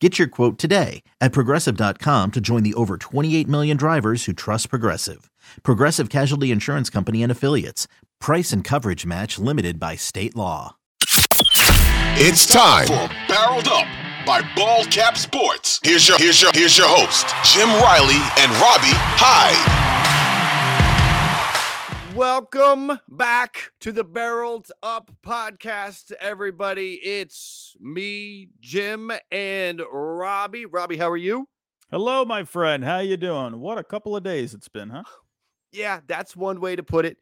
Get your quote today at progressive.com to join the over 28 million drivers who trust Progressive. Progressive Casualty Insurance Company and Affiliates. Price and coverage match limited by state law. It's time for Barreled Up by Bald Cap Sports. Here's your here's your here's your host, Jim Riley and Robbie Hyde. Welcome back to the Barreled Up podcast, everybody. It's me, Jim, and Robbie. Robbie, how are you? Hello, my friend. How you doing? What a couple of days it's been, huh? Yeah, that's one way to put it.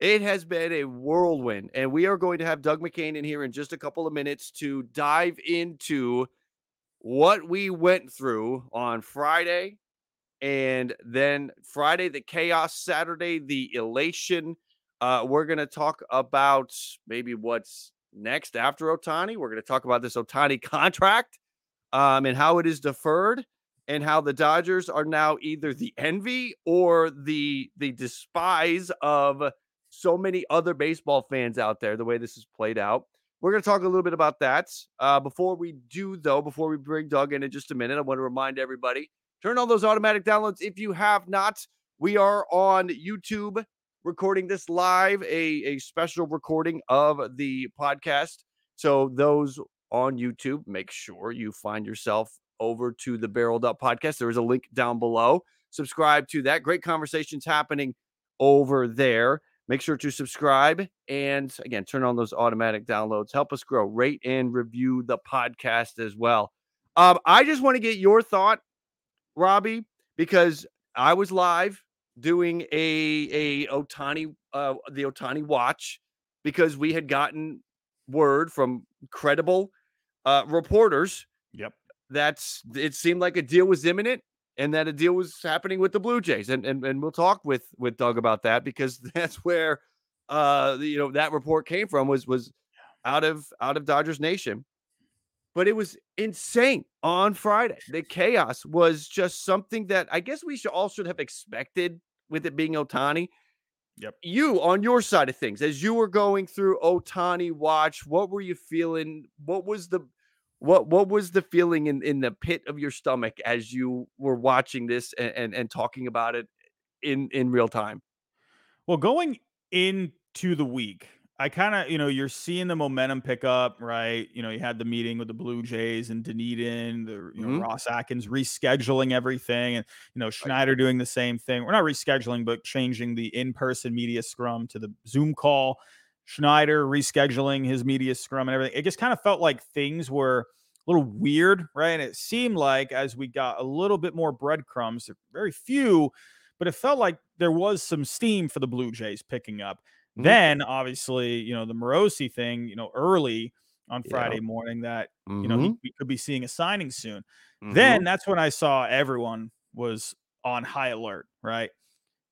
It has been a whirlwind, and we are going to have Doug McKain in here in just a couple of minutes to dive into what we went through on Friday and then Friday, the chaos, Saturday, the elation. Uh, we're going to talk about maybe what's next after Ohtani. We're going to talk about this Ohtani contract um, and how it is deferred and how the Dodgers are now either the envy or the the despise of so many other baseball fans out there. The way this is played out, we're going to talk a little bit about that. Uh, before we do, though, before we bring Doug in in just a minute, I want to remind everybody Turn on those automatic downloads if you have not. We are on YouTube recording this live, a, a special recording of the podcast. So, those on YouTube, make sure you find yourself over to the Barreled Up podcast. There is a link down below. Subscribe to that. Great conversations happening over there. Make sure to subscribe and again, turn on those automatic downloads. Help us grow, rate and review the podcast as well. Um, I just want to get your thought Robbie, because I was live doing a a Ohtani uh the Ohtani watch because we had gotten word from credible uh reporters. Yep. That's it seemed like a deal was imminent and that a deal was happening with the Blue Jays. And and, and we'll talk with with Doug about that because that's where uh you know that report came from was was out of out of Dodgers Nation but it was insane on Friday. The chaos was just something that I guess we should all should have expected with it being Ohtani. Yep. You on your side of things, as you were going through Ohtani watch, what were you feeling? What was the what what was the feeling in, in the pit of your stomach as you were watching this and, and, and talking about it in in real time? Well, going into the week, I kind of, you know, you're seeing the momentum pick up, right? You know, you had the meeting with the Blue Jays and Dunedin, the you know, mm-hmm. Ross Atkins rescheduling everything, and you know Schneider doing the same thing. We're not rescheduling, but changing the in-person media scrum to the Zoom call. Schneider rescheduling his media scrum and everything. It just kind of felt like things were a little weird, right? And it seemed like as we got a little bit more breadcrumbs, very few, but it felt like there was some steam for the Blue Jays picking up. Mm-hmm. Then obviously, you know, the Morosi thing, you know, early on Friday yeah. morning that, mm-hmm. you know, he, mm-hmm. we could be seeing a signing soon. Mm-hmm. Then that's when I saw everyone was on high alert, right?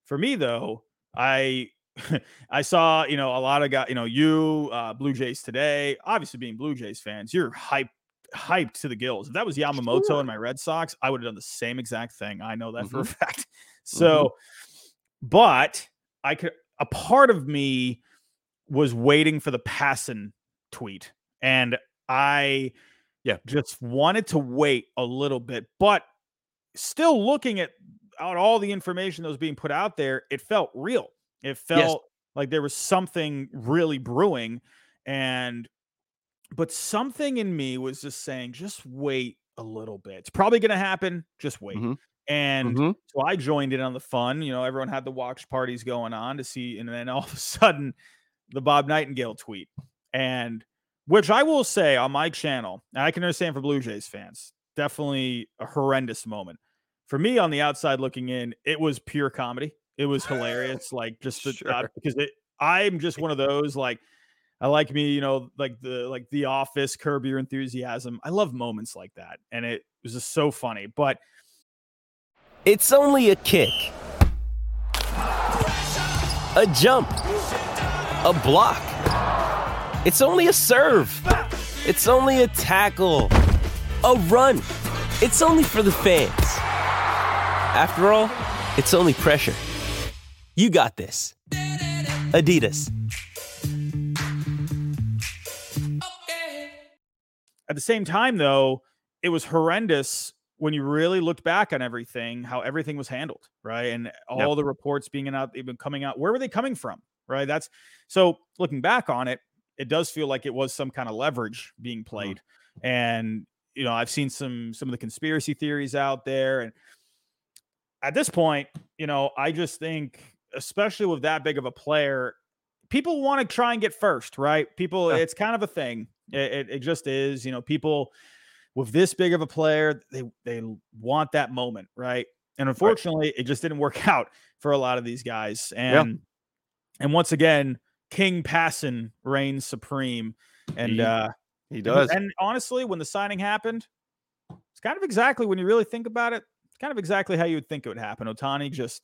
For me though, I I saw, you know, a lot of guys, you know, you, uh, Blue Jays today, obviously being Blue Jays fans, you're hyped hyped to the gills. If that was Yamamoto sure. and my Red Sox, I would have done the same exact thing. I know that mm-hmm. for a mm-hmm. fact. So, mm-hmm. but I could a part of me was waiting for the Passan tweet. And I yeah, just wanted to wait a little bit, but still looking at out all the information that was being put out there, it felt real. It felt yes. like there was something really brewing. And but something in me was just saying, just wait a little bit. It's probably gonna happen. Just wait. Mm-hmm. And mm-hmm. so I joined in on the fun. You know, everyone had the watch parties going on to see, and then all of a sudden, the Bob Nightingale tweet. And which I will say on my channel, I can understand for Blue Jays fans, definitely a horrendous moment. For me on the outside looking in, it was pure comedy. It was hilarious. like just the, sure. uh, because it, I'm just one of those like I like me, you know, like the like the office, curb your enthusiasm. I love moments like that. And it was just so funny. But it's only a kick. A jump. A block. It's only a serve. It's only a tackle. A run. It's only for the fans. After all, it's only pressure. You got this. Adidas. At the same time, though, it was horrendous when you really looked back on everything, how everything was handled, right? And all yep. the reports being out, been coming out. Where were they coming from, right? That's so looking back on it, it does feel like it was some kind of leverage being mm-hmm. played. Mm-hmm. And you know, I've seen some some of the conspiracy theories out there, and at this point, you know, I just think, especially with that big of a player, people want to try and get first, right? People, yeah. it's kind of a thing. It, it, it just is. You know, people with this big of a player, they they want that moment, right? And unfortunately, right. it just didn't work out for a lot of these guys. And yeah. and once again, King Passan reigns supreme. And he, uh he does. And, and honestly, when the signing happened, it's kind of exactly when you really think about it, it's kind of exactly how you would think it would happen. Ohtani just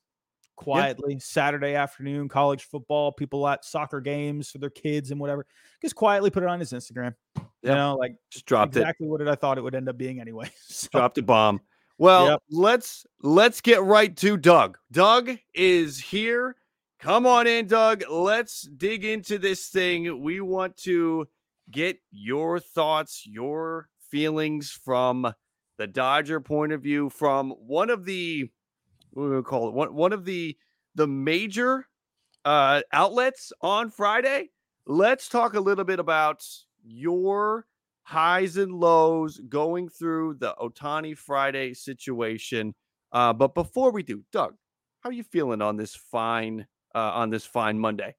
quietly yeah. Saturday afternoon, college football, people at soccer games for their kids and whatever. Just quietly put it on his Instagram. Yep. You know, like just dropped it. exactly it. what did I thought it would end up being anyway. So, dropped a bomb. Well, yep. let's let's get right to Doug. Doug is here. Come on in, Doug. Let's dig into this thing. We want to get your thoughts, your feelings from the Dodger point of view, from one of the what we gonna call it one one of the the major uh, outlets on Friday. Let's talk a little bit about your highs and lows going through the Ohtani Friday situation. Uh, but before we do, Doug, how are you feeling on this fine uh, on this fine Monday?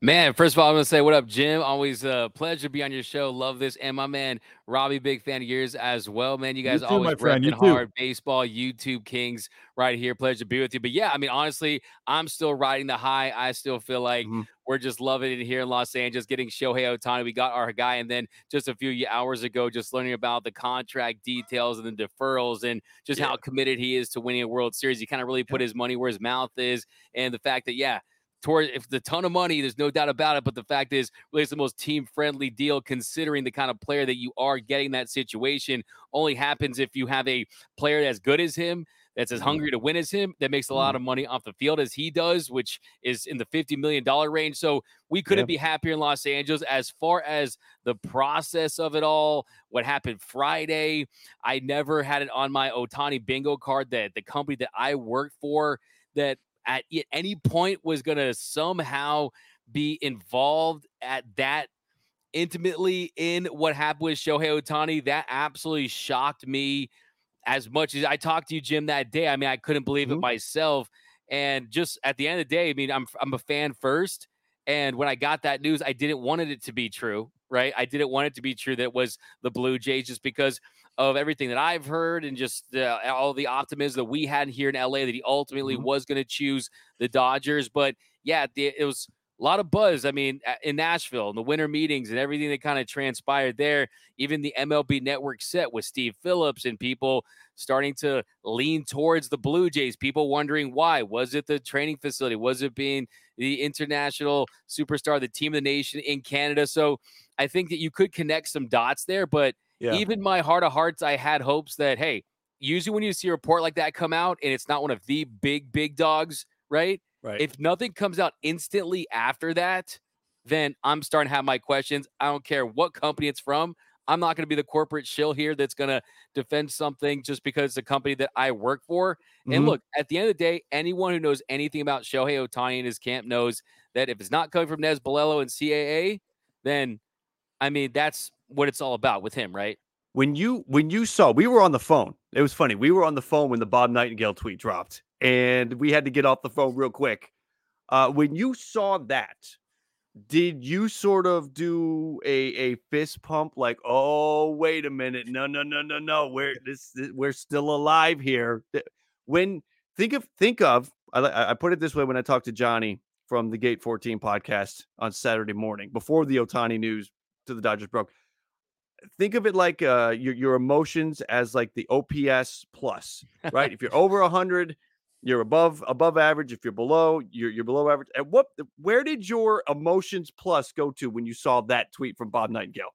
Man, first of all, I'm gonna say what up, Jim. Always a pleasure to be on your show. Love this, and my man Robbie, big fan of yours as well, man. You guys you too, always repping hard baseball, YouTube Kings, right here. Pleasure to be with you. But yeah, I mean, honestly, I'm still riding the high. I still feel like mm-hmm. we're just loving it here in Los Angeles, getting Shohei Ohtani. We got our guy, and then just a few hours ago, just learning about the contract details and the deferrals, and just yeah. how committed he is to winning a World Series. He kind of really put his money where his mouth is, and the fact that yeah toward if it's a ton of money, there's no doubt about it. But the fact is, really, it's the most team friendly deal considering the kind of player that you are getting. That situation only happens if you have a player as good as him. That's as mm-hmm. hungry to win as him, that makes a lot mm-hmm. of money off the field as he does, which is in the $50 million range. So we couldn't be happier in Los Angeles. As far as the process of it all, what happened Friday, I never had it on my Ohtani bingo card that the company that I worked for that at any point was going to somehow be involved at that intimately in what happened with Shohei Ohtani. That absolutely shocked me as much as I talked to you, Jim, that day. I mean, I couldn't believe mm-hmm. it myself. And just at the end of the day, I mean, I'm I'm a fan first. And when I got that news, I didn't want it to be true, right? I didn't want it to be true that it was the Blue Jays just because of everything that I've heard and just uh, all the optimism that we had here in LA that he ultimately mm-hmm. was going to choose the Dodgers. But yeah, it was a lot of buzz. I mean, in Nashville, and the winter meetings and everything that kind of transpired there, even the MLB network set with Steve Phillips and people starting to lean towards the Blue Jays, people wondering why. Was it the training facility? Was it being the international superstar, the team of the nation in Canada? So I think that you could connect some dots there, but yeah. even my heart of hearts, I had hopes that, hey, usually when you see a report like that come out and it's not one of the big, big dogs, right? Right. If nothing comes out instantly after that, then I'm starting to have my questions. I don't care what company it's from. I'm not going to be the corporate shill here that's going to defend something just because it's a company that I work for. Mm-hmm. And look, at the end of the day, anyone who knows anything about Shohei Ohtani and his camp knows that if it's not coming from Nez Balelo and CAA, then I mean that's what it's all about with him, right? When you when you saw we were on the phone. It was funny. We were on the phone when the Bob Nightingale tweet dropped, and we had to get off the phone real quick. Uh, when you saw that, did you sort of do a a fist pump like oh wait a minute no no no no no we're this, this we're still alive here when think of think of I, I put it this way when i talked to johnny from the gate 14 podcast on saturday morning before the Ohtani news to the dodgers broke think of it like uh your, your emotions as like the ops plus right if you're over 100 you're above above average. If you're below, you're you're below average. And what where did your emotions plus go to when you saw that tweet from Bob Nightingale?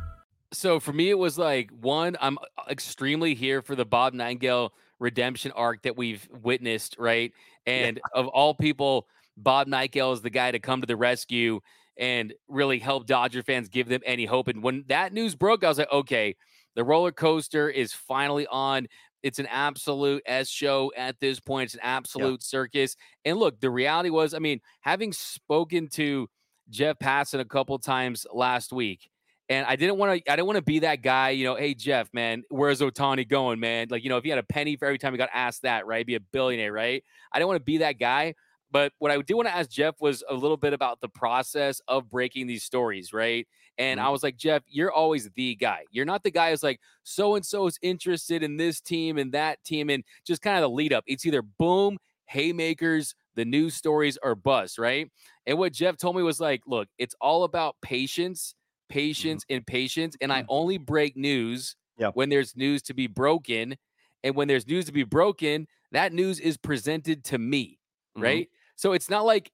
so for me, it was like one, I'm uh, extremely here for the Bob Nightingale redemption arc that we've witnessed, right? And yeah. of all people, Bob Nightingale is the guy to come to the rescue and really help Dodger fans give them any hope. And when that news broke, I was like, okay, the roller coaster is finally on. It's an absolute S show at this point. It's an absolute yeah. circus. And look, the reality was, I mean, having spoken to Jeff Passan a couple times last week, and I didn't want to. I didn't want to be that guy. You know, hey Jeff, man, where's Ohtani going, man? Like, you know, if he had a penny for every time he got asked that, right? Be a billionaire, right? I didn't want to be that guy. But what I did want to ask Jeff was a little bit about the process of breaking these stories, right? And mm-hmm. I was like, Jeff, you're always the guy. You're not the guy who's like, so and so is interested in this team and that team, and just kind of the lead up. It's either boom, haymakers, the news stories, or bust, right? And what Jeff told me was like, look, it's all about patience. Patience mm-hmm. and patience. And I mm-hmm. only break news when there's news to be broken. And when there's news to be broken, that news is presented to me. Mm-hmm. Right. So it's not like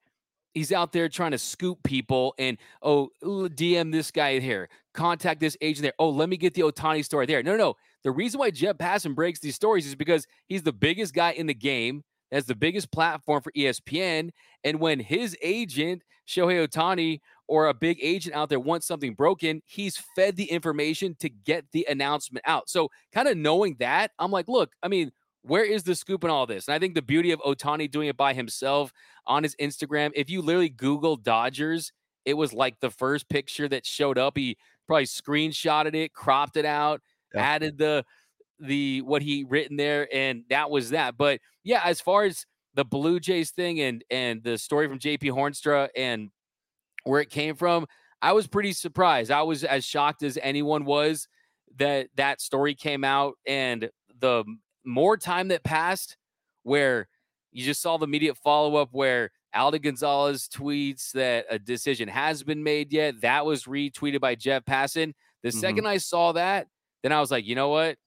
he's out there trying to scoop people and, oh, DM this guy here, contact this agent there. Oh, let me get the Ohtani story there. No, no, no. The reason why Jeff Passan breaks these stories is because he's the biggest guy in the game, has the biggest platform for ESPN. And when his agent, Shohei Ohtani, or a big agent out there wants something broken, he's fed the information to get the announcement out. So, kind of knowing that, I'm like, look, I mean, where is the scoop in all this? And I think the beauty of Ohtani doing it by himself on his Instagram, if you literally Google Dodgers, it was like the first picture that showed up. He probably screenshotted it, cropped it out, yeah. added the the what he written there, and that was that. But yeah, as far as the Blue Jays thing and and the story from JP Hoornstra and where it came from, I was pretty surprised. I was as shocked as anyone was that that story came out and the more time that passed where you just saw the immediate follow up where Alden Gonzalez tweets that a decision has been made yet. That was retweeted by Jeff Passan. The mm-hmm. second I saw that, then I was like, you know what?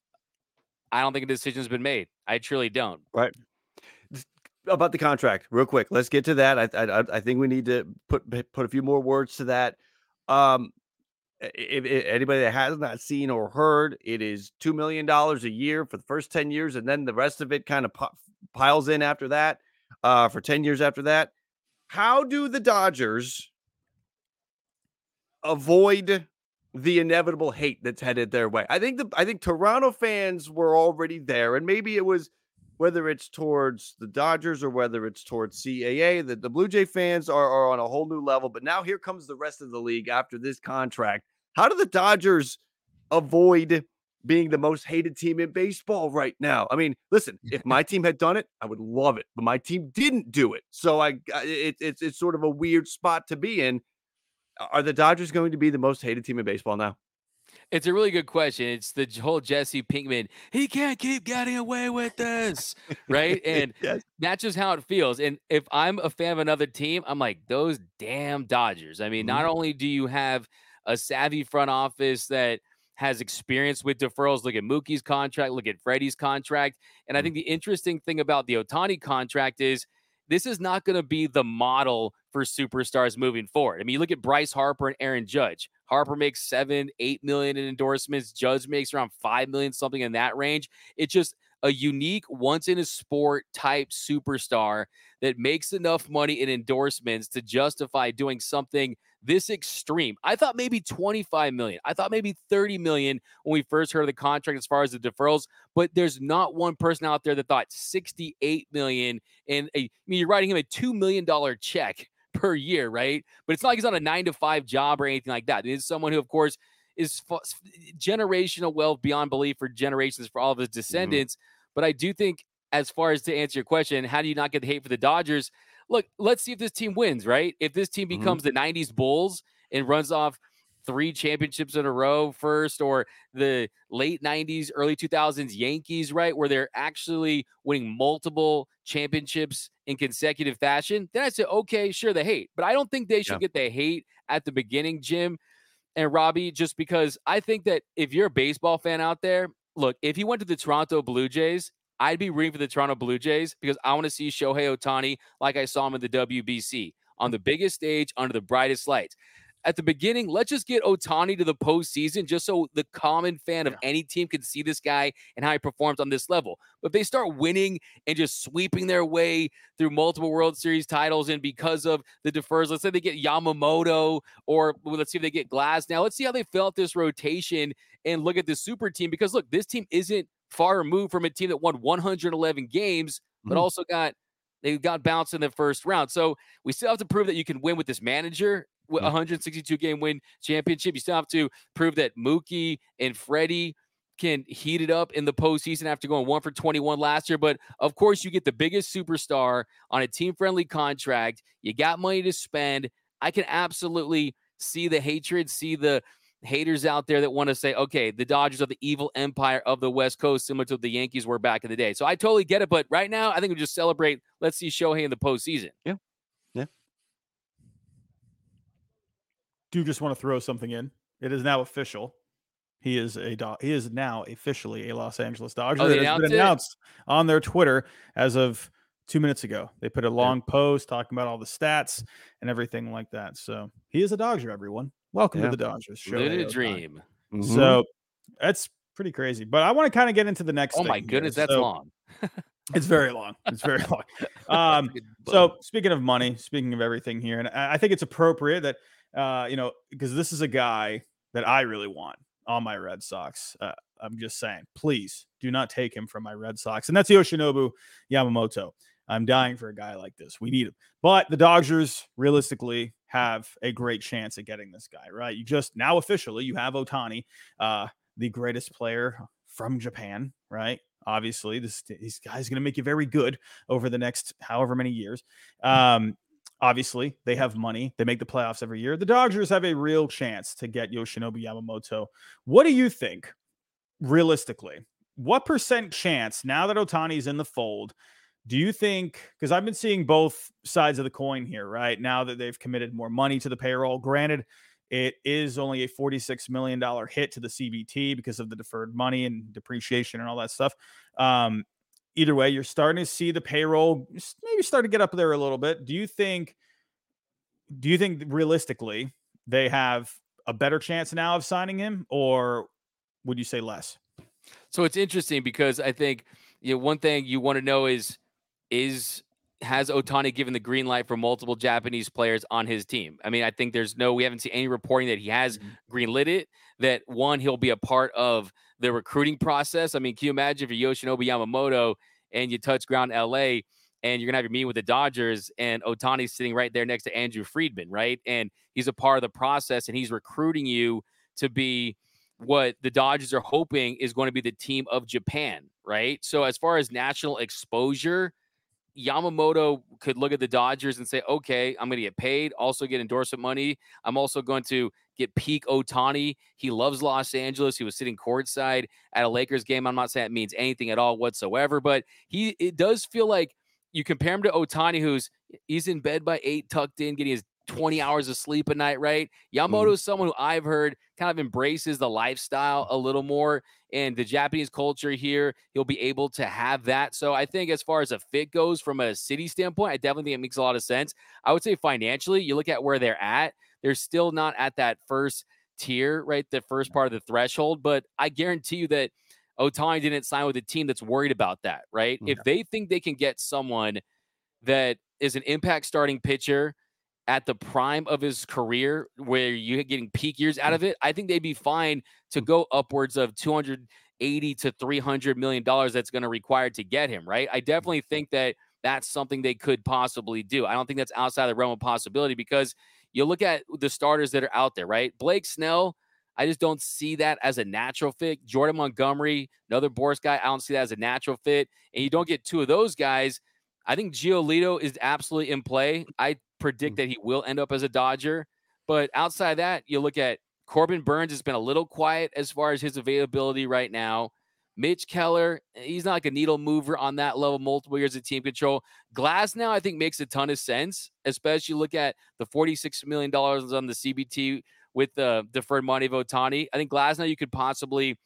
I don't think a decision's been made. I truly don't. Right about the contract real quick. Let's get to that. I I, I think we need to put put a few more words to that. Um, if, if, anybody that has not seen or heard, it is two million dollars a year for the first ten years, and then the rest of it kind of piles in after that. Uh, for ten years after that, how do the Dodgers avoid the inevitable hate that's headed their way? I think the I think Toronto fans were already there, and maybe it was whether it's towards the Dodgers or whether it's towards CAA, that the Blue Jay fans are, are on a whole new level. But now here comes the rest of the league after this contract. How do the Dodgers avoid being the most hated team in baseball right now? I mean, listen, if my team had done it, I would love it, but my team didn't do it. So I, it, it's it's sort of a weird spot to be in. Are the Dodgers going to be the most hated team in baseball now? It's a really good question. It's the whole Jesse Pinkman. He can't keep getting away with this, right? And yes. that's just how it feels. And if I'm a fan of another team, I'm like those damn Dodgers. I mean, mm-hmm. not only do you have a savvy front office that has experience with deferrals. Look at Mookie's contract, look at Freddie's contract. And I mm-hmm. think the interesting thing about the Ohtani contract is this is not going to be the model for superstars moving forward. I mean, you look at Bryce Harper and Aaron Judge. Harper makes seven, eight million in endorsements. Judge makes around five million, something in that range. It's just a unique, once in a sport type superstar that makes enough money in endorsements to justify doing something this extreme. I thought maybe 25 million. I thought maybe 30 million when we first heard of the contract as far as the deferrals, but there's not one person out there that thought 68 million and I mean you're writing him a 2 million dollar check per year, right? But it's not like he's on a 9 to 5 job or anything like that. It is someone who of course is f- generational wealth beyond belief for generations for all of his mm-hmm. descendants. Mm-hmm. But I do think as far as to answer your question, how do you not get the hate for the Dodgers? look, let's see if this team wins, right? If this team mm-hmm. becomes mm-hmm. the 90s Bulls and runs off three championships in a row first, or the late 90s, early 2000s Yankees, right? Where they're actually winning multiple championships in consecutive fashion, then I say, okay, sure, the hate. But I don't think they should yeah. get the hate at the beginning, Jim and Robbie, just because I think that if you're a baseball fan out there, look, if he went to the Toronto Blue Jays I'd be rooting for the Toronto Blue Jays because I want to see Shohei Ohtani like I saw him in the WBC on the biggest stage under the brightest lights. At the beginning, let's just get Ohtani to the postseason just so the common fan of any team can see this guy and how he performs on this level. But if they start winning and just sweeping their way through multiple World Series titles, and because of the defers, let's say they get Yamamoto or let's see if they get Glasnow. Let's see how they fill out this rotation and look at the super team because look, this team isn't far removed from a team that won 111 games, but mm. also got they got bounced in the first round. So we still have to prove that you can win with this manager. 162 mm. game win championship, you still have to prove that Mookie and Freddie can heat it up in the postseason after going one for 21 last year. But of course, you get the biggest superstar on a team friendly contract. You got money to spend. I can absolutely see the hatred, see the haters out there that want to say, okay, the Dodgers are the evil empire of the West Coast, similar to the Yankees were back in the day. So I totally get it. But right now, I think we just celebrate. Let's see Shohei in the postseason. Yeah. Yeah. Do just want to throw something in? It is now official. He is a do- he is now officially a Los Angeles Dodger. Oh, it has been announced it? on their Twitter as of two minutes ago. They put a long yeah. post talking about all the stats and everything like that. So he is a Dodger, everyone. Welcome yeah. to the Dodgers. Show a dream. Mm-hmm. So that's pretty crazy. But I want to kind of get into the next. Oh my goodness, here. that's so, long. it's very long. It's very long. Um, so speaking of money, speaking of everything here, and I think it's appropriate that uh, you know because this is a guy that I really want on my Red Sox. Uh, I'm just saying, please do not take him from my Red Sox, and that's Yoshinobu Yamamoto. I'm dying for a guy like this. We need him. But the Dodgers, realistically, have a great chance at getting this guy, right? You just now officially you have Ohtani, uh, the greatest player from Japan, right? Obviously, this this guy's going to make you very good over the next however many years. Um, obviously, they have money. They make the playoffs every year. The Dodgers have a real chance to get Yoshinobu Yamamoto. What do you think, realistically? What percent chance now that Ohtani's in the fold? Do you think, because I've been seeing both sides of the coin here, right? Now that they've committed more money to the payroll, granted, it is only a $46 million hit to the CBT because of the deferred money and depreciation and all that stuff. Um, either way, you're starting to see the payroll maybe start to get up there a little bit. Do you think, do you think realistically they have a better chance now of signing him, or would you say less? So it's interesting because I think you know, one thing you want to know is is has Ohtani given the green light for multiple Japanese players on his team? I mean, I think there's no, we haven't seen any reporting that he has mm-hmm. green lit it, that one, he'll be a part of the recruiting process. I mean, can you imagine if you're Yoshinobu Yamamoto and you touch ground LA and you're going to have your meeting with the Dodgers and Ohtani's sitting right there next to Andrew Friedman, right? And he's a part of the process and he's recruiting you to be what the Dodgers are hoping is going to be the team of Japan, right? So as far as national exposure, Yamamoto could look at the Dodgers and say, okay, I'm going to get paid, also get endorsement money. I'm also going to get peak Ohtani. He loves Los Angeles. He was sitting courtside at a Lakers game. I'm not saying it means anything at all whatsoever, but he it does feel like you compare him to Ohtani, who's he's in bed by eight, tucked in, getting his 20 hours of sleep a night, right? Yamamoto mm. is someone who I've heard kind of embraces the lifestyle a little more and the Japanese culture here. He'll be able to have that. So I think as far as a fit goes from a city standpoint, I definitely think it makes a lot of sense. I would say financially, you look at where they're at, they're still not at that first tier, right? The first part of the threshold, but I guarantee you that Ohtani didn't sign with a team that's worried about that, right? If they think they can get someone that is an impact starting pitcher at the prime of his career where you're getting peak years out of mm. it, I think they'd be fine to mm. go upwards of 280 to 300 million dollars that's going to require to get him, right? I mm. definitely think that that's something they could possibly do. I don't think that's outside the realm of possibility because you look at the starters that are out there, right? Blake Snell, I just don't see that as a natural fit. Jordan Montgomery, another Boras guy, I don't see that as a natural fit. And you don't get two of those guys. I think Giolito is absolutely in play. I predict mm. that he will end up as a Dodger. But outside that, you look at Corbin Burnes has been a little quiet as far as his availability right now. Mitch Keller, he's not like a needle mover on that level, multiple years of team control. Glasnow, I think, makes a ton of sense, especially look at the $46 million on the CBT with the deferred money of Ohtani. I think Glasnow you could possibly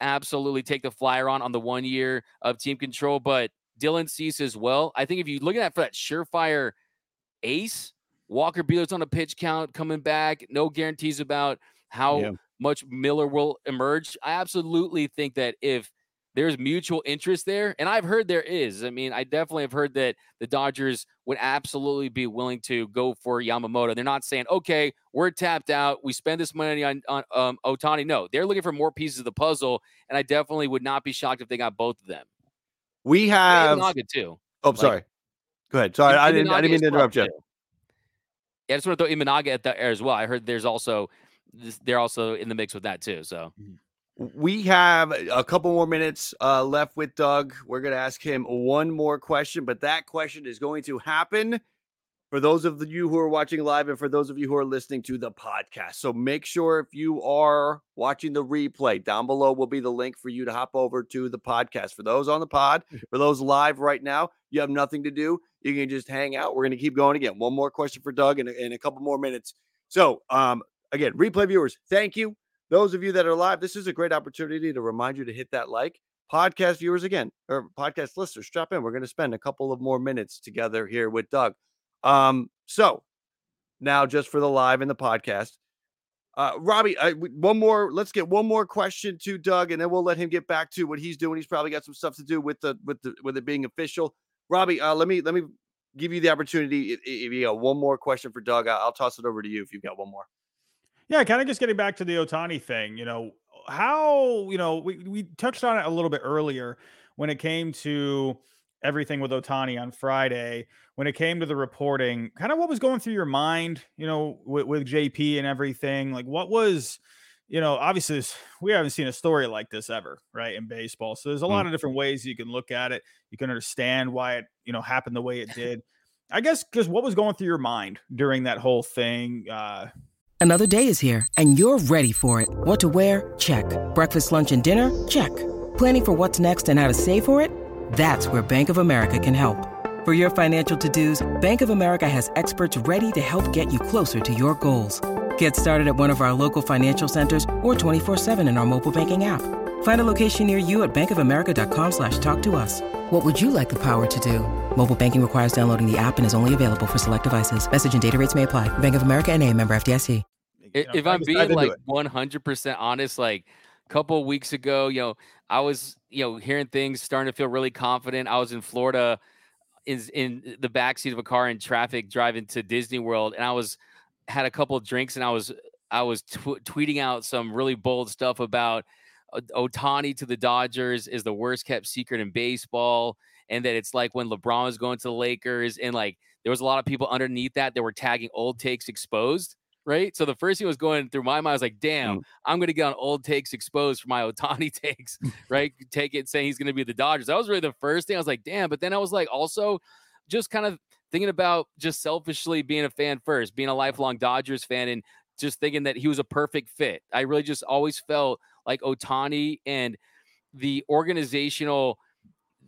absolutely take the flyer on on the one year of team control, but Dylan Cease as well. I think if you look at that for that surefire ace, Walker Buehler's on a pitch count coming back. No guarantees about how yeah. much Miller will emerge. I absolutely think that if there's mutual interest there, and I've heard there is. I mean, I definitely have heard that the Dodgers would absolutely be willing to go for Yamamoto. They're not saying, okay, we're tapped out. We spend this money on, on um, Ohtani. No, they're looking for more pieces of the puzzle, and I definitely would not be shocked if they got both of them. We have too. Oh, sorry. Go ahead. Sorry, I didn't. I didn't mean to interrupt you. Yeah, I just want to throw Imanaga at the air as well. I heard there's also they're also in the mix with that too. So we have a couple more minutes uh, left with Doug. We're going to ask him one more question, but that question is going to happen for those of you who are watching live and for those of you who are listening to the podcast. So make sure if you are watching the replay, down below will be the link for you to hop over to the podcast. For those on the pod, for those live right now, you have nothing to do. You can just hang out. We're going to keep going again. One more question for Doug in a, in a couple more minutes. So, um, again, replay viewers, thank you. Those of you that are live, this is a great opportunity to remind you to hit that like. Podcast viewers, again, or podcast listeners, strap in. We're going to spend a couple of more minutes together here with Doug. Um, so now just for the live and the podcast, uh, Robbie, I, one more. Let's get one more question to Doug, and then we'll let him get back to what he's doing. He's probably got some stuff to do with the with the with it being official. Robbie, uh, let me let me give you the opportunity. If, you got one more question for Doug, I'll, I'll toss it over to you if you've got one more. Yeah, kind of just getting back to the Ohtani thing. You know how you know we we touched on it a little bit earlier when it came to everything with Ohtani on Friday, when it came to the reporting, kind of what was going through your mind, you know, with, with JP and everything? Like, what was, you know, obviously this, we haven't seen a story like this ever, right, in baseball. So there's a mm. lot of different ways you can look at it. You can understand why it, you know, happened the way it did. I guess because what was going through your mind during that whole thing? Uh, Another day is here, and you're ready for it. What to wear? Check. Breakfast, lunch, and dinner? Check. Planning for what's next and how to save for it? That's where Bank of America can help. For your financial to-dos, Bank of America has experts ready to help get you closer to your goals. Get started at one of our local financial centers or 24-7 in our mobile banking app. Find a location near you at bankofamerica.com slash talk to us. What would you like the power to do? Mobile banking requires downloading the app and is only available for select devices. Message and data rates may apply. Bank of America and a member FDIC. If I'm being like 100% honest, like a couple weeks ago, you know, I was, you know, hearing things, starting to feel really confident. I was in Florida, in the backseat of a car in traffic, driving to Disney World, and I was had a couple of drinks, and I was I was tw- tweeting out some really bold stuff about uh, Ohtani to the Dodgers is the worst kept secret in baseball, and that it's like when LeBron was going to the Lakers, and like there was a lot of people underneath that that were tagging old takes exposed right? So the first thing was going through my mind I was like, damn, mm. I'm going to get on old takes exposed for my Ohtani takes, right? Take it saying he's going to be the Dodgers. That was really the first thing. I was like, damn. But then I was like, also just kind of thinking about just selfishly being a fan first, being a lifelong Dodgers fan, and just thinking that he was a perfect fit. I really just always felt like Ohtani and the organizational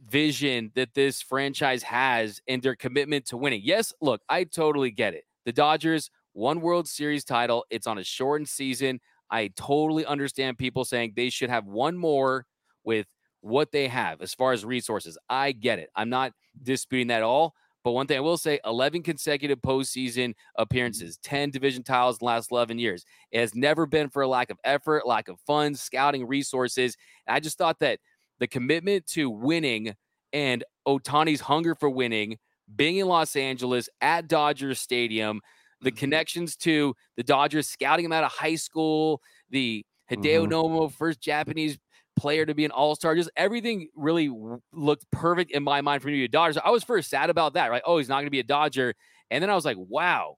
vision that this franchise has and their commitment to winning. Yes, look, I totally get it. The Dodgers one World Series title. It's on a shortened season. I totally understand people saying they should have one more with what they have as far as resources. I get it. I'm not disputing that at all. But one thing I will say 11 consecutive postseason mm-hmm. appearances, 10 division titles in the last 11 years. It has never been for a lack of effort, lack of funds, scouting resources. And I just thought that the commitment to winning and Ohtani's hunger for winning, being in Los Angeles at Dodger Stadium, the mm-hmm. connections to the Dodgers, scouting him out of high school, the Hideo mm-hmm. Nomo, first Japanese player to be an all star, just everything really looked perfect in my mind for me to be a Dodger. So I was first sad about that, right? Oh, he's not going to be a Dodger. And then I was like, wow.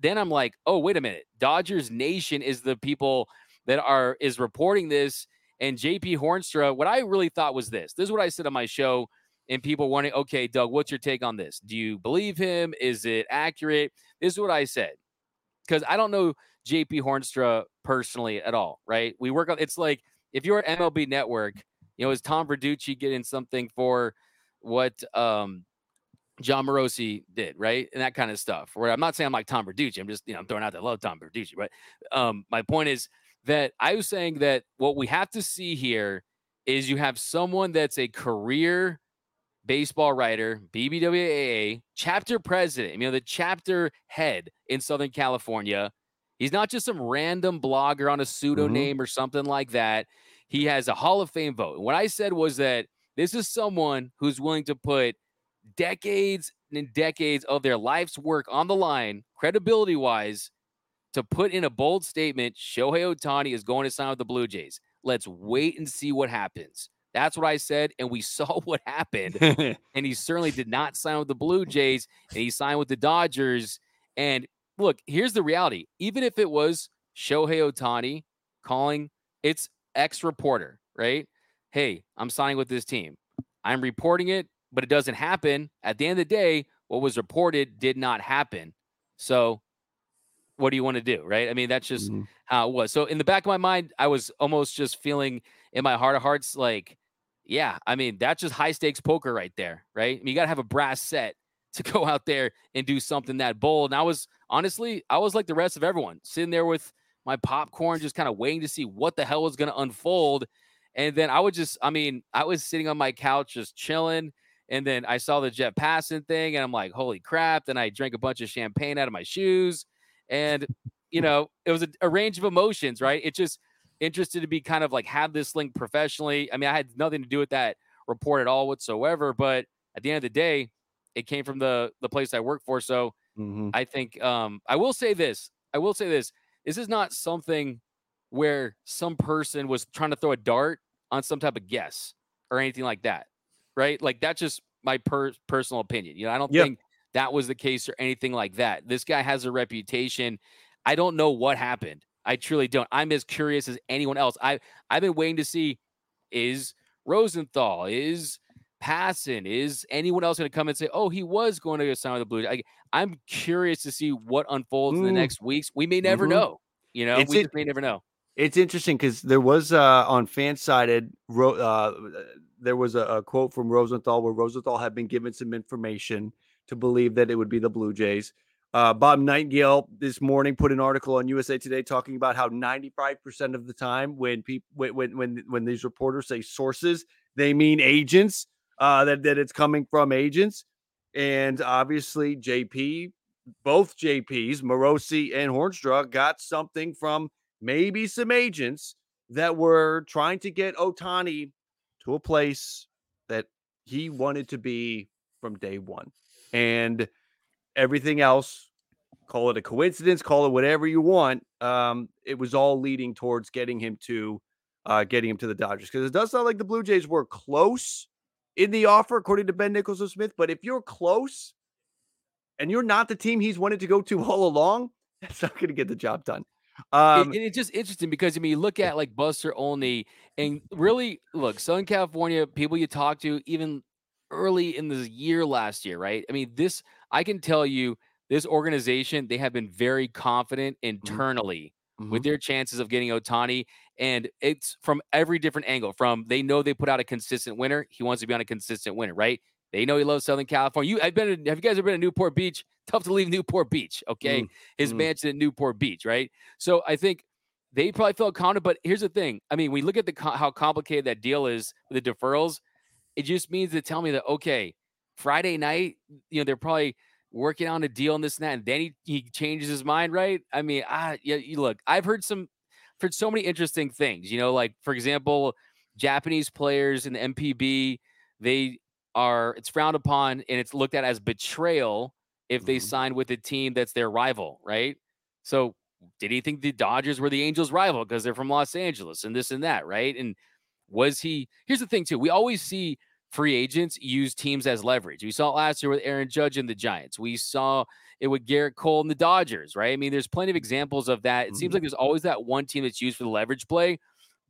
Then I'm like, oh, wait a minute. Dodgers Nation is the people that are is reporting this. And JP Hoornstra, what I really thought was this. This is what I said on my show and people wondering, okay, Doug, what's your take on this? Do you believe him? Is it accurate? This is what I said. Because I don't know JP Hoornstra personally at all, right? We work on it's like if you're at MLB network, you know, is Tom Verducci getting something for what um Jon Morosi did, right? And that kind of stuff. Where I'm not saying I'm like Tom Verducci. I'm just, you know, I'm throwing out that I love Tom Verducci. But um, my point is that I was saying that what we have to see here is you have someone that's a career baseball writer, BBWAA, chapter president, you know, the chapter head in Southern California. He's not just some random blogger on a pseudo mm-hmm. name or something like that. He has a Hall of Fame vote. what I said was that this is someone who's willing to put decades and decades of their life's work on the line, credibility wise, to put in a bold statement Shohei Ohtani is going to sign with the Blue Jays. Let's wait and see what happens. That's what I said. And we saw what happened. and he certainly did not sign with the Blue Jays and he signed with the Dodgers. And look, here's the reality. Even if it was Shohei Ohtani calling its ex reporter, right? Hey, I'm signing with this team. I'm reporting it, but it doesn't happen. At the end of the day, what was reported did not happen. So what do you want to do? Right. I mean, that's just mm-hmm. how it was. So in the back of my mind, I was almost just feeling in my heart of hearts like, yeah, I mean, that's just high stakes poker right there, right? I mean, you got to have a brass set to go out there and do something that bold. And I was honestly, I was like the rest of everyone, sitting there with my popcorn, just kind of waiting to see what the hell was going to unfold. And then I would just, I mean, I was sitting on my couch just chilling. And then I saw the Jeff Passan thing, and I'm like, holy crap. Then I drank a bunch of champagne out of my shoes. And, you know, it was a, a range of emotions, right? It just, interested to be kind of like have this link professionally. I mean, I had nothing to do with that report at all whatsoever, but at the end of the day, it came from the the place I work for. So mm-hmm. I think um, I will say this. I will say this. This is not something where some person was trying to throw a dart on some type of guess or anything like that, right? Like that's just my per- personal opinion. You know, I don't yep. think that was the case or anything like that. This guy has a reputation. I don't know what happened. I truly don't. I'm as curious as anyone else. I I've been waiting to see is Rosenthal, is Passan, is anyone else going to come and say, oh, he was going to sign with the Blues? I, am curious to see what unfolds in the next weeks. We may never mm-hmm. know. You know, it's we it, may never know. It's interesting because there was uh, on FanSided, uh, there was a, a quote from Rosenthal where Rosenthal had been given some information to believe that it would be the Blue Jays. Uh, Bob Nightingale this morning put an article on USA Today talking about how 95% of the time when people when when when these reporters say sources, they mean agents. Uh, that that it's coming from agents, and obviously JP, both JPs, Morosi and Hoornstra, got something from maybe some agents that were trying to get Ohtani to a place that he wanted to be from day one, and everything else, call it a coincidence, call it whatever you want. Um, it was all leading towards getting him to uh, getting him to the Dodgers because it does sound like the Blue Jays were close in the offer, according to Ben Nicholson Smith. But if you're close and you're not the team he's wanted to go to all along, That's not going to get the job done. Um, and, it's just interesting because I mean, you look at like Buster Olney, and really look, Southern California people you talk to, even early in the year last year, right? I mean, this I can tell you, this organization they have been very confident mm-hmm. internally mm-hmm. with their chances of getting Ohtani. and it's from every different angle. From they know they put out a consistent winner, he wants to be on a consistent winner, right? They know he loves Southern California. You, I've been. Have you guys ever been to Newport Beach? Tough to leave Newport Beach. Okay, mm, his mm. mansion at Newport Beach, right? So I think they probably felt confident. But here's the thing. I mean, we look at the how complicated that deal is with the deferrals. It just means to tell me that okay, Friday night, you know, they're probably working on a deal and this and that, and then he, he changes his mind, right? I mean, ah, yeah, you look, I've heard some, heard so many interesting things. You know, like for example, Japanese players in the NPB, they are it's frowned upon and it's looked at as betrayal if they mm-hmm. sign with a team that's their rival, right? So did he think the Dodgers were the Angels' rival because they're from Los Angeles and this and that, right? And was he? Here's the thing, too. We always see free agents use teams as leverage. We saw it last year with Aaron Judge and the Giants. We saw it with Gerrit Cole and the Dodgers, right? I mean, there's plenty of examples of that. It mm-hmm. seems like there's always that one team that's used for the leverage play.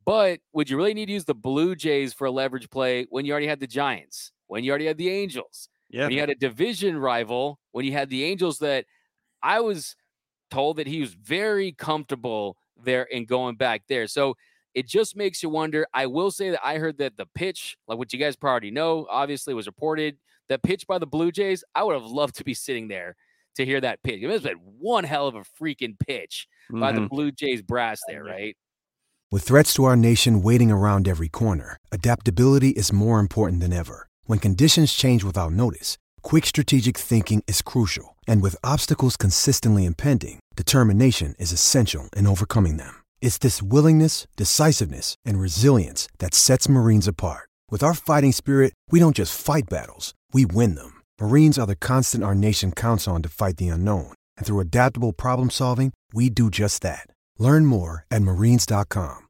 But would you really need to use the Blue Jays for a leverage play when you already had the Giants? when you already had the Angels. Yeah. When you had a division rival, when you had the Angels that I was told that he was very comfortable there and going back there. So it just makes you wonder. I will say that I heard that the pitch, like what you guys probably know, obviously was reported. That pitch by the Blue Jays, I would have loved to be sitting there to hear that pitch. It must have been one hell of a freaking pitch mm-hmm. by the mm-hmm. Blue Jays brass there, right? With threats to our nation waiting around every corner, adaptability is more important than ever. When conditions change without notice, quick strategic thinking is crucial. And with obstacles consistently impending, determination is essential in overcoming them. It's this willingness, decisiveness, and resilience that sets Marines apart. With our fighting spirit, we don't just fight battles, we win them. Marines are the constant our nation counts on to fight the unknown. And through adaptable problem solving, we do just that. Learn more at marines.com.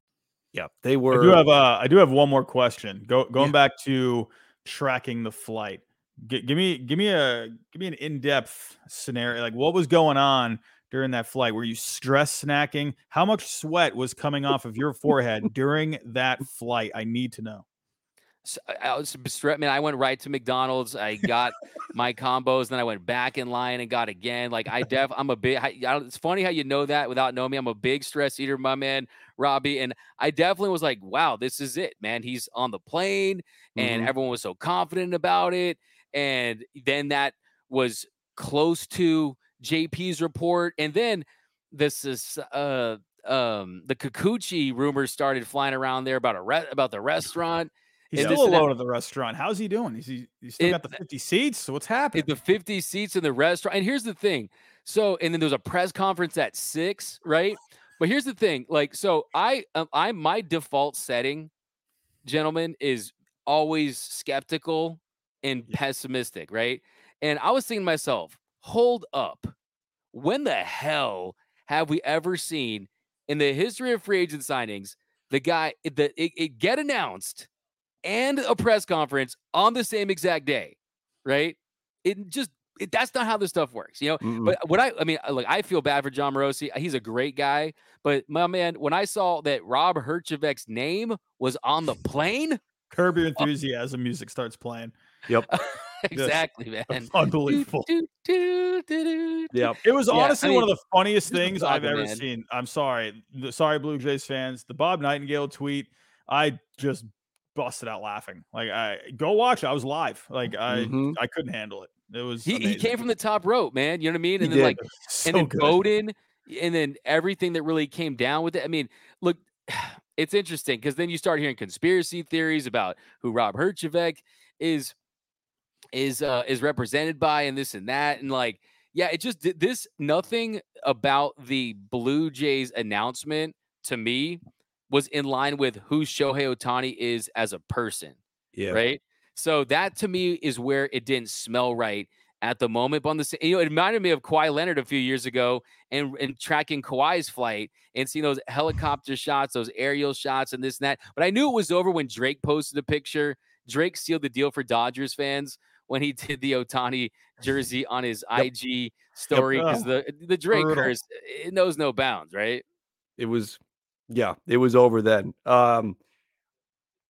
Yeah, they were. I do have, uh, I do have one more question. Go, going yeah. back to tracking the flight. G- give me give me a give me an in-depth scenario. Like what was going on during that flight? Were you stress snacking? How much sweat was coming off of your forehead during that flight? I need to know. So I was stressed, man. I went right to McDonald's. I got my combos, then I went back in line and got again. Like I def, I'm a big. I, it's funny how you know that without knowing me. I'm a big stress eater, my man, Robbie. And I definitely was like, wow, this is it, man. He's on the plane, and mm-hmm. everyone was so confident about it. And then that was close to JP's report, and then this is uh um the Kikuchi rumors started flying around there about a re- about the restaurant He's still alone at the restaurant. How's he doing? Is he, he still it, got the 50 seats? So what's happening? The 50 seats in the restaurant. And here's the thing. So, and then there's a press conference at six, right? But here's the thing. Like, so I, um, I, my default setting, gentlemen, is always skeptical and yeah. pessimistic, right? And I was thinking to myself, hold up. When the hell have we ever seen in the history of free agent signings the guy, the, it, it get announced and a press conference on the same exact day, right? It just it, that's not how this stuff works, you know. Mm-mm. But what I I mean, like I feel bad for Jon Morosi. He's a great guy, but my man, when I saw that Rob Herjavec's name was on the plane, Curb Your oh Enthusiasm uh, music starts playing. Yep. exactly, man. Unbelievable. Do, do, do, yep. It was honestly I mean, one of the funniest things I've ever man. seen. I'm sorry. Sorry, Blue Jays fans. The Bob Nightingale tweet, I just busted out laughing. Like I go watch. I was live. Like I mm-hmm. I couldn't handle it. It was he, he, came from the top rope, man. You know what I mean? And he then did. like so and then good. Bowden and then everything that really came down with it. I mean, look, it's interesting because then you start hearing conspiracy theories about who Rob Herjavec is is uh is represented by and this and that and like yeah it just this nothing about the blue jays announcement to me was in line with who Shohei Ohtani is as a person. Yeah. Right. So that to me is where it didn't smell right at the moment. But on the you know, it reminded me of Kawhi Leonard a few years ago and, and tracking Kawhi's flight and seeing those helicopter shots, those aerial shots, and this and that. But I knew it was over when Drake posted a picture. Drake sealed the deal for Dodgers fans when he did the Ohtani jersey on his yep. IG story because the the Drake Brutal. curse it knows no bounds, right? It was, yeah, it was over then. Um,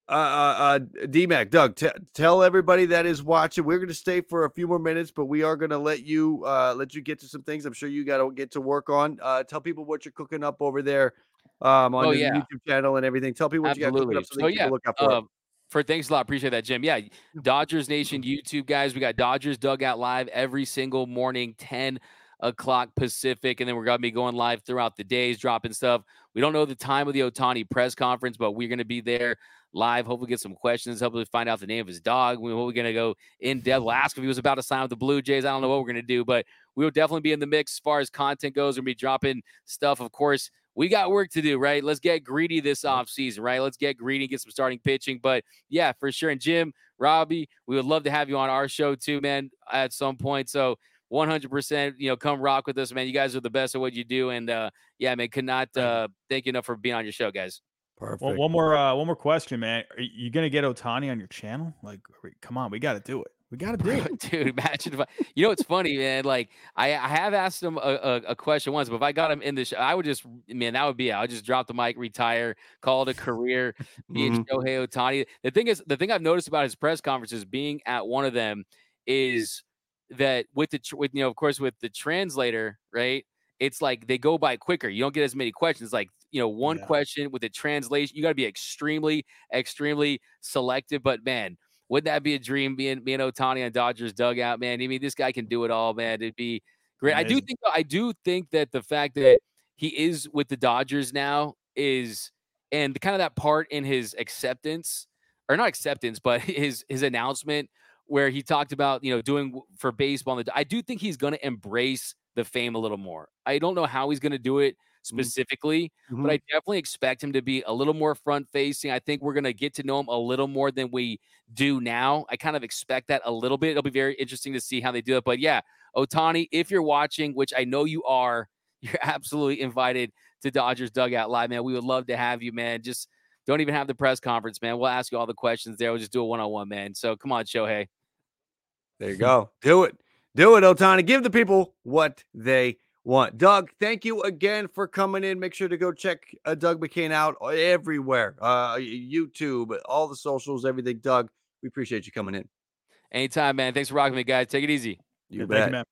uh, uh, uh DMAC, Doug, t- tell everybody that is watching. We're going to stay for a few more minutes, but we are going to let you uh, let you get to some things. I'm sure you got to get to work on. Uh, tell people what you're cooking up over there um, on oh, the yeah. YouTube channel and everything. Tell people what Absolutely. you got cooking up so, so yeah, look up for. Um, for thanks a lot. Appreciate that, Jim. Yeah, Dodgers Nation YouTube guys. We got Dodgers Dugout live every single morning, 10 o'clock Pacific. And then we're going to be going live throughout the days, dropping stuff. We don't know the time of the Ohtani press conference, but we're going to be there live. Hopefully, get some questions. Hopefully, find out the name of his dog. We're going to go in depth. We'll ask if he was about to sign with the Blue Jays. I don't know what we're going to do, but we will definitely be in the mix as far as content goes. We'll be dropping stuff, of course. We got work to do, right? Let's get greedy this off season, right? Let's get greedy, get some starting pitching. But yeah, for sure. And Jim, Robbie, we would love to have you on our show too, man, at some point. So 100%, you know, come rock with us, man. You guys are the best at what you do. And uh, yeah, man, could not uh, thank you enough for being on your show, guys. Perfect. Well, one more, uh, one more question, man. Are you gonna get Ohtani on your channel? Like, come on, we got to do it. We got to do it, dude. Imagine if I, you know, it's funny, man. Like, I, I have asked him a, a, a, question once, but if I got him in the show, I would just, man, that would be. I would just drop the mic, retire, call it a career, be mm-hmm. Shohei Ohtani. The thing is, the thing I've noticed about his press conferences, being at one of them, is that with the with you know of course with the translator right it's like they go by quicker you don't get as many questions like you know one yeah. question with the translation you got to be extremely extremely selective but man would that be a dream being being Ohtani on Dodgers dugout man I mean this guy can do it all man it'd be great Amazing. I do think I do think that the fact that he is with the Dodgers now is and kind of that part in his acceptance or not acceptance but his his announcement where he talked about, you know, doing for baseball. I do think he's going to embrace the fame a little more. I don't know how he's going to do it. Specifically, mm-hmm. but I definitely expect him to be a little more front facing. I think we're going to get to know him a little more than we do now. I kind of expect that a little bit. It'll be very interesting to see how they do it. But yeah, Ohtani, if you're watching, which I know you are, you're absolutely invited to Dodgers Dugout Live, man. We would love to have you, man. Just don't even have the press conference, man. We'll ask you all the questions there. We'll just do a one on one, man. So come on, Shohei. There you go. Do it. Do it, Ohtani. Give the people what they want. Doug, thank you again for coming in. Make sure to go check uh, Doug McKain out everywhere uh, YouTube, all the socials, everything. Doug, we appreciate you coming in. Anytime, man. Thanks for rocking me, guys. Take it easy. You Good bet. You,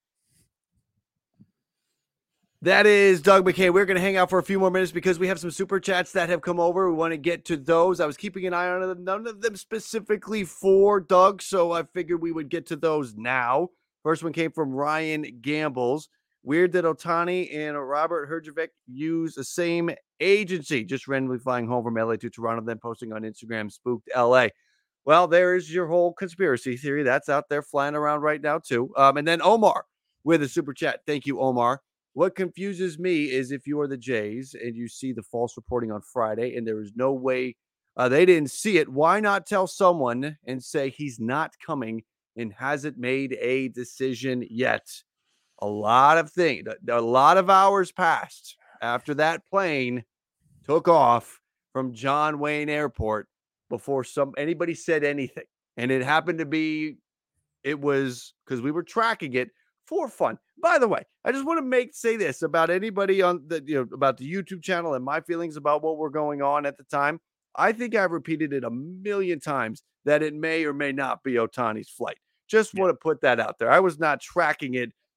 that is Doug McKain. We're going to hang out for a few more minutes because we have some super chats that have come over. We want to get to those. I was keeping an eye on them, none of them specifically for Doug, so I figured we would get to those now. First one came from Ryan Gambles. Weird that Ohtani and Robert Herjavec use the same agency, just randomly flying home from LA to Toronto, then posting on Instagram, spooked LA. Well, there is your whole conspiracy theory. That's out there flying around right now, too. Um, and then Omar with a super chat. Thank you, Omar. What confuses me is if you are the Jays and you see the false reporting on Friday and there is no way uh, they didn't see it, why not tell someone and say he's not coming and hasn't made a decision yet? A lot of things, a lot of hours passed after that plane took off from John Wayne Airport before some anybody said anything. And it happened to be, it was because we were tracking it for fun. By the way, I just want to make say this about anybody on the you know about the YouTube channel and my feelings about what were going on at the time. I think I've repeated it a million times that it may or may not be Ohtani's flight. Just yeah. want to put that out there. I was not tracking it,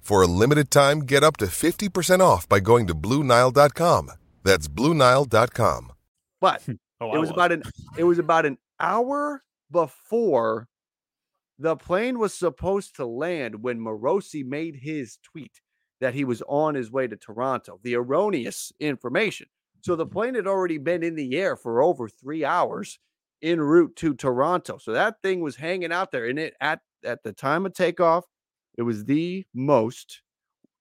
For a limited time, get up to 50% off by going to BlueNile.com. That's BlueNile.com. But oh, it was about an it was about an hour before the plane was supposed to land when Morosi made his tweet that he was on his way to Toronto, the erroneous information. So the plane had already been in the air for over three hours en route to Toronto. So that thing was hanging out there. And it at, at the time of takeoff, it was the most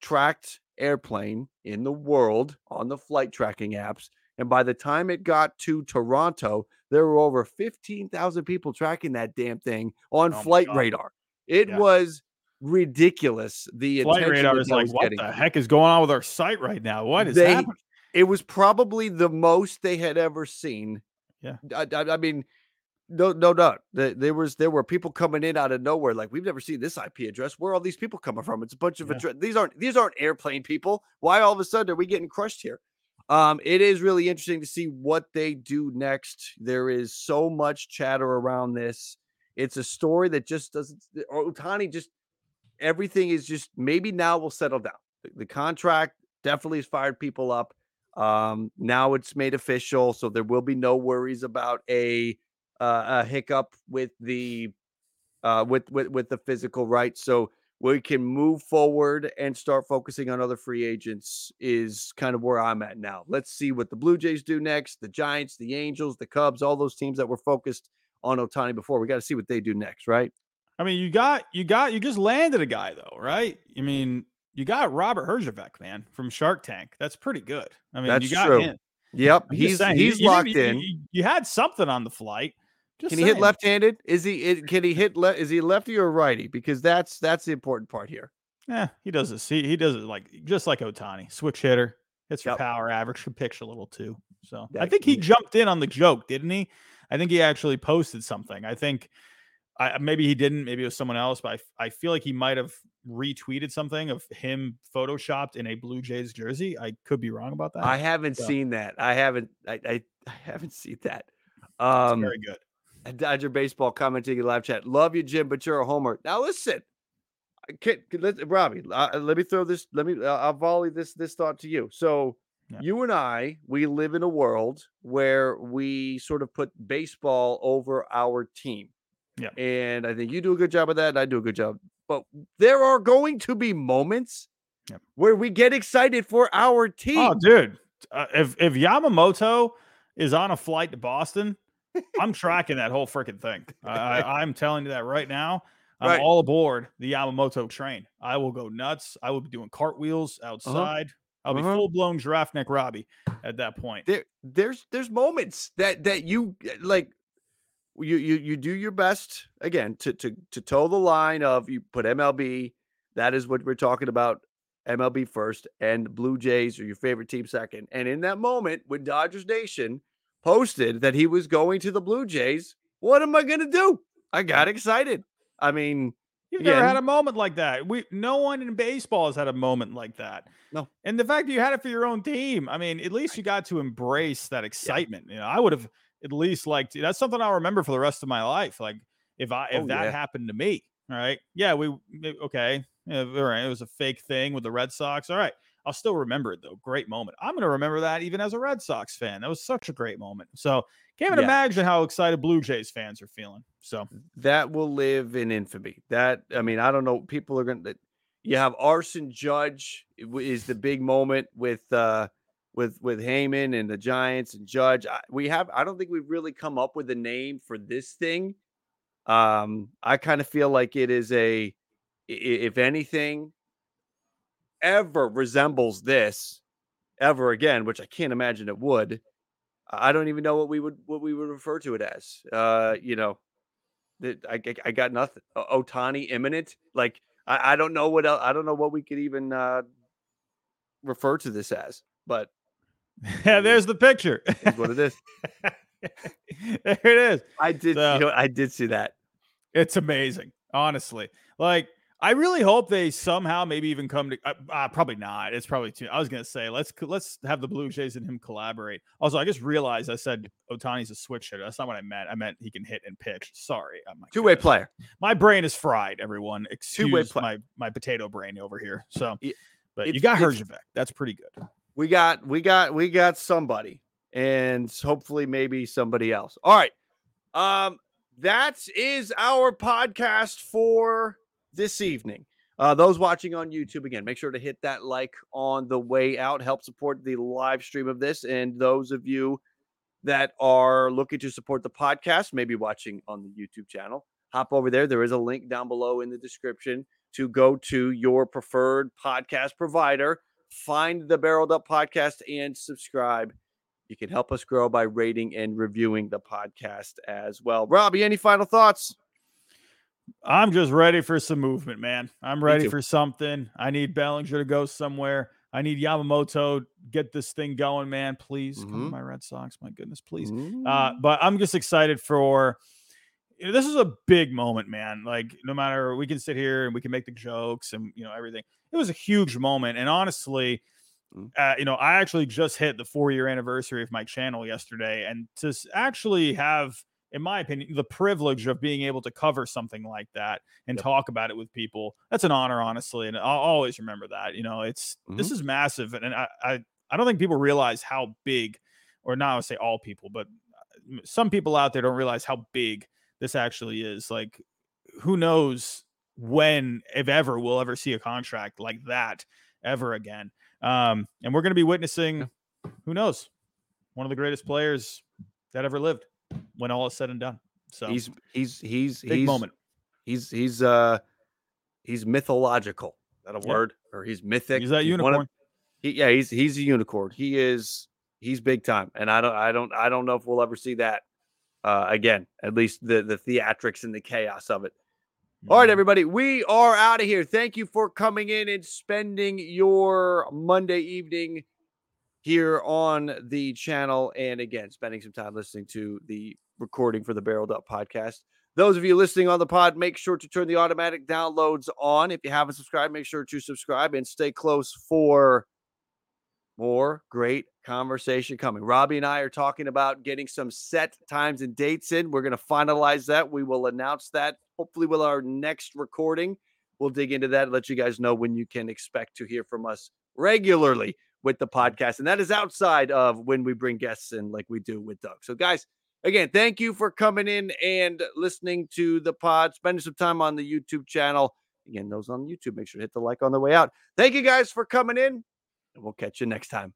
tracked airplane in the world on the flight tracking apps. And by the time it got to Toronto, there were over 15,000 people tracking that damn thing on oh flight radar. It yeah. was ridiculous. The flight radar is like, what the heck is going on with our site right now? What is they, happening? It was probably the most they had ever seen. Yeah. I, I, I mean, no, no doubt. There was there were people coming in out of nowhere. Like we've never seen this IP address. Where are all these people coming from? It's a bunch of yeah. address. These aren't these aren't airplane people. Why all of a sudden are we getting crushed here? Um, it is really interesting to see what they do next. There is so much chatter around this. It's a story that just doesn't. Ohtani just everything is just maybe now will settle down. The, the contract definitely has fired people up. Um, now it's made official, so there will be no worries about a uh, a hiccup with the uh, with with with the physical right. So we can move forward and start focusing on other free agents is kind of where I'm at now. Let's see what the Blue Jays do next. The Giants, the Angels, the Cubs, all those teams that were focused on Ohtani before. We got to see what they do next, right? I mean, you got you got you just landed a guy though, right? I mean, you got Robert Herjavec, man, from Shark Tank. That's pretty good. I mean, That's you got true. him. Yep, I'm he's he's you, locked you, in. You, you, had something on the flight. Just can he hit left-handed? Is he? Can he hit? Le- is he lefty or righty? Because that's that's the important part here. Yeah, he does it. See, he does it like just like Ohtani, switch hitter, hits for yep. power, average, can pitch a little too. So that, I think he jumped in on the joke, didn't he? I think he actually posted something. I think I, maybe he didn't. Maybe it was someone else. But I, I feel like he might have retweeted something of him photoshopped in a Blue Jays jersey. I could be wrong about that. I haven't so. seen that. I haven't. I, I, I haven't seen that. Um, very good. Dodger baseball commenting in live chat. Love you, Jim, but you're a homer. Now listen, can, let, Robbie. Uh, let me throw this. Let me. Uh, I'll volley this this thought to you. So yeah. you and I, we live in a world where we sort of put baseball over our team. Yeah. And I think you do a good job of that, and I do a good job. But there are going to be moments yep. where we get excited for our oh, team. Oh, dude. Uh, if if Yamamoto is on a flight to Boston, I'm tracking that whole freaking thing. I, am telling you that right now. I'm right. all aboard the Yamamoto train. I will go nuts. I will be doing cartwheels uh-huh. outside. Uh-huh. I'll be uh-huh. full blown giraffe neck Robbie at that point. There, there's there's moments that that you like you you you do your best again to to to toe the line of you put MLB. That is what we're talking about. MLB first and Blue Jays are your favorite team second. And in that moment, when Dodgers Nation posted that he was going to the Blue Jays, what am I going to do? I got excited. I mean, You've never had a moment like that. We no one in baseball has had a moment like that. No. And the fact that you had it for your own team, I mean, at least you got to embrace that excitement. Yeah. You know, I would have at least like that's something I'll remember for the rest of my life. Like if I if oh, that yeah. happened to me, all right, yeah, we okay, yeah, all right, it was a fake thing with the Red Sox. All right, I'll still remember it though. Great moment. I'm gonna remember that even as a Red Sox fan. That was such a great moment. So can't even yeah. imagine how excited Blue Jays fans are feeling. So that will live in infamy. That I mean, I don't know. People are gonna. You have Aaron Judge is the big moment with uh with with Heyman and the Giants and Judge. I, we have I don't think we've really come up with a name for this thing. Um, I kind of feel like it is a if anything ever resembles this ever again, which I can't imagine it would. I don't even know what we would what we would refer to it as. Uh, you know, I I got nothing. Ohtani imminent. Like I, I don't know what else, I don't know what we could even uh refer to this as. But yeah, there's the picture. what it is. there it is. I did. So, you know, I did see that. It's amazing, honestly. Like, I really hope they somehow maybe even come to. Uh, uh, probably not. It's probably too. I was gonna say let's let's have the Blue Jays and him collaborate. Also, I just realized I said Ohtani's a switch hitter. That's not what I meant. I meant he can hit and pitch. Sorry, I'm two way player. My brain is fried. Everyone, excuse Two-way play. my my potato brain over here. So, but you got Herjavec. That's pretty good we got we got we got somebody and hopefully maybe somebody else all right um that is our podcast for this evening uh, those watching on youtube again make sure to hit that like on the way out help support the live stream of this and those of you that are looking to support the podcast maybe watching on the youtube channel hop over there there is a link down below in the description to go to your preferred podcast provider, find the Barreled Up podcast, and subscribe. You can help us grow by rating and reviewing the podcast as well. Robbie, any final thoughts? I'm just ready for some movement, man. I'm ready for something. I need Bellinger to go somewhere. I need Yamamoto get this thing going, man. Please mm-hmm. come to mm-hmm. my Red Sox. My goodness, please. Mm-hmm. Uh, but I'm just excited for. You know, this is a big moment, man. Like, no matter we can sit here and we can make the jokes and you know everything. It was a huge moment, and honestly, mm. uh, you know, I actually just hit the four year anniversary of my channel yesterday, and to actually have in my opinion, the privilege of being able to cover something like that and yep. talk about it with people. That's an honor, honestly. And I'll always remember that. You know, it's mm-hmm. this is massive. And, and I, I, I don't think people realize how big, or not I would say all people, but uh, some people out there don't realize how big this actually is. Like, who knows when, if ever, we'll ever see a contract like that ever again. Um, and we're going to be witnessing, who knows, one of the greatest players that ever lived when all is said and done. So he's he's he's big he's, moment. He's he's uh he's mythological. That a yeah. word or he's mythic. He's that he's unicorn. Of, he, yeah, he's he's a unicorn. He is he's big time, and I don't I don't I don't know if we'll ever see that uh, again. At least the the theatrics and the chaos of it. All right, mm-hmm. everybody, we are out of here. Thank you for coming in and spending your Monday evening here on the channel. And again, spending some time listening to the recording for the Barreled Up podcast. Those of you listening on the pod, make sure to turn the automatic downloads on. If you haven't subscribed, make sure to subscribe and stay close for more great conversation coming. Robbie and I are talking about getting some set times and dates in. We're going to finalize that. We will announce that hopefully with our next recording. We'll dig into that, and let you guys know when you can expect to hear from us regularly with the podcast. And that is outside of when we bring guests in, like we do with Doug. So, guys, again, thank you for coming in and listening to the pod, spending some time on the YouTube channel. Again, those on YouTube, make sure to hit the like on the way out. Thank you guys for coming in, and we'll catch you next time.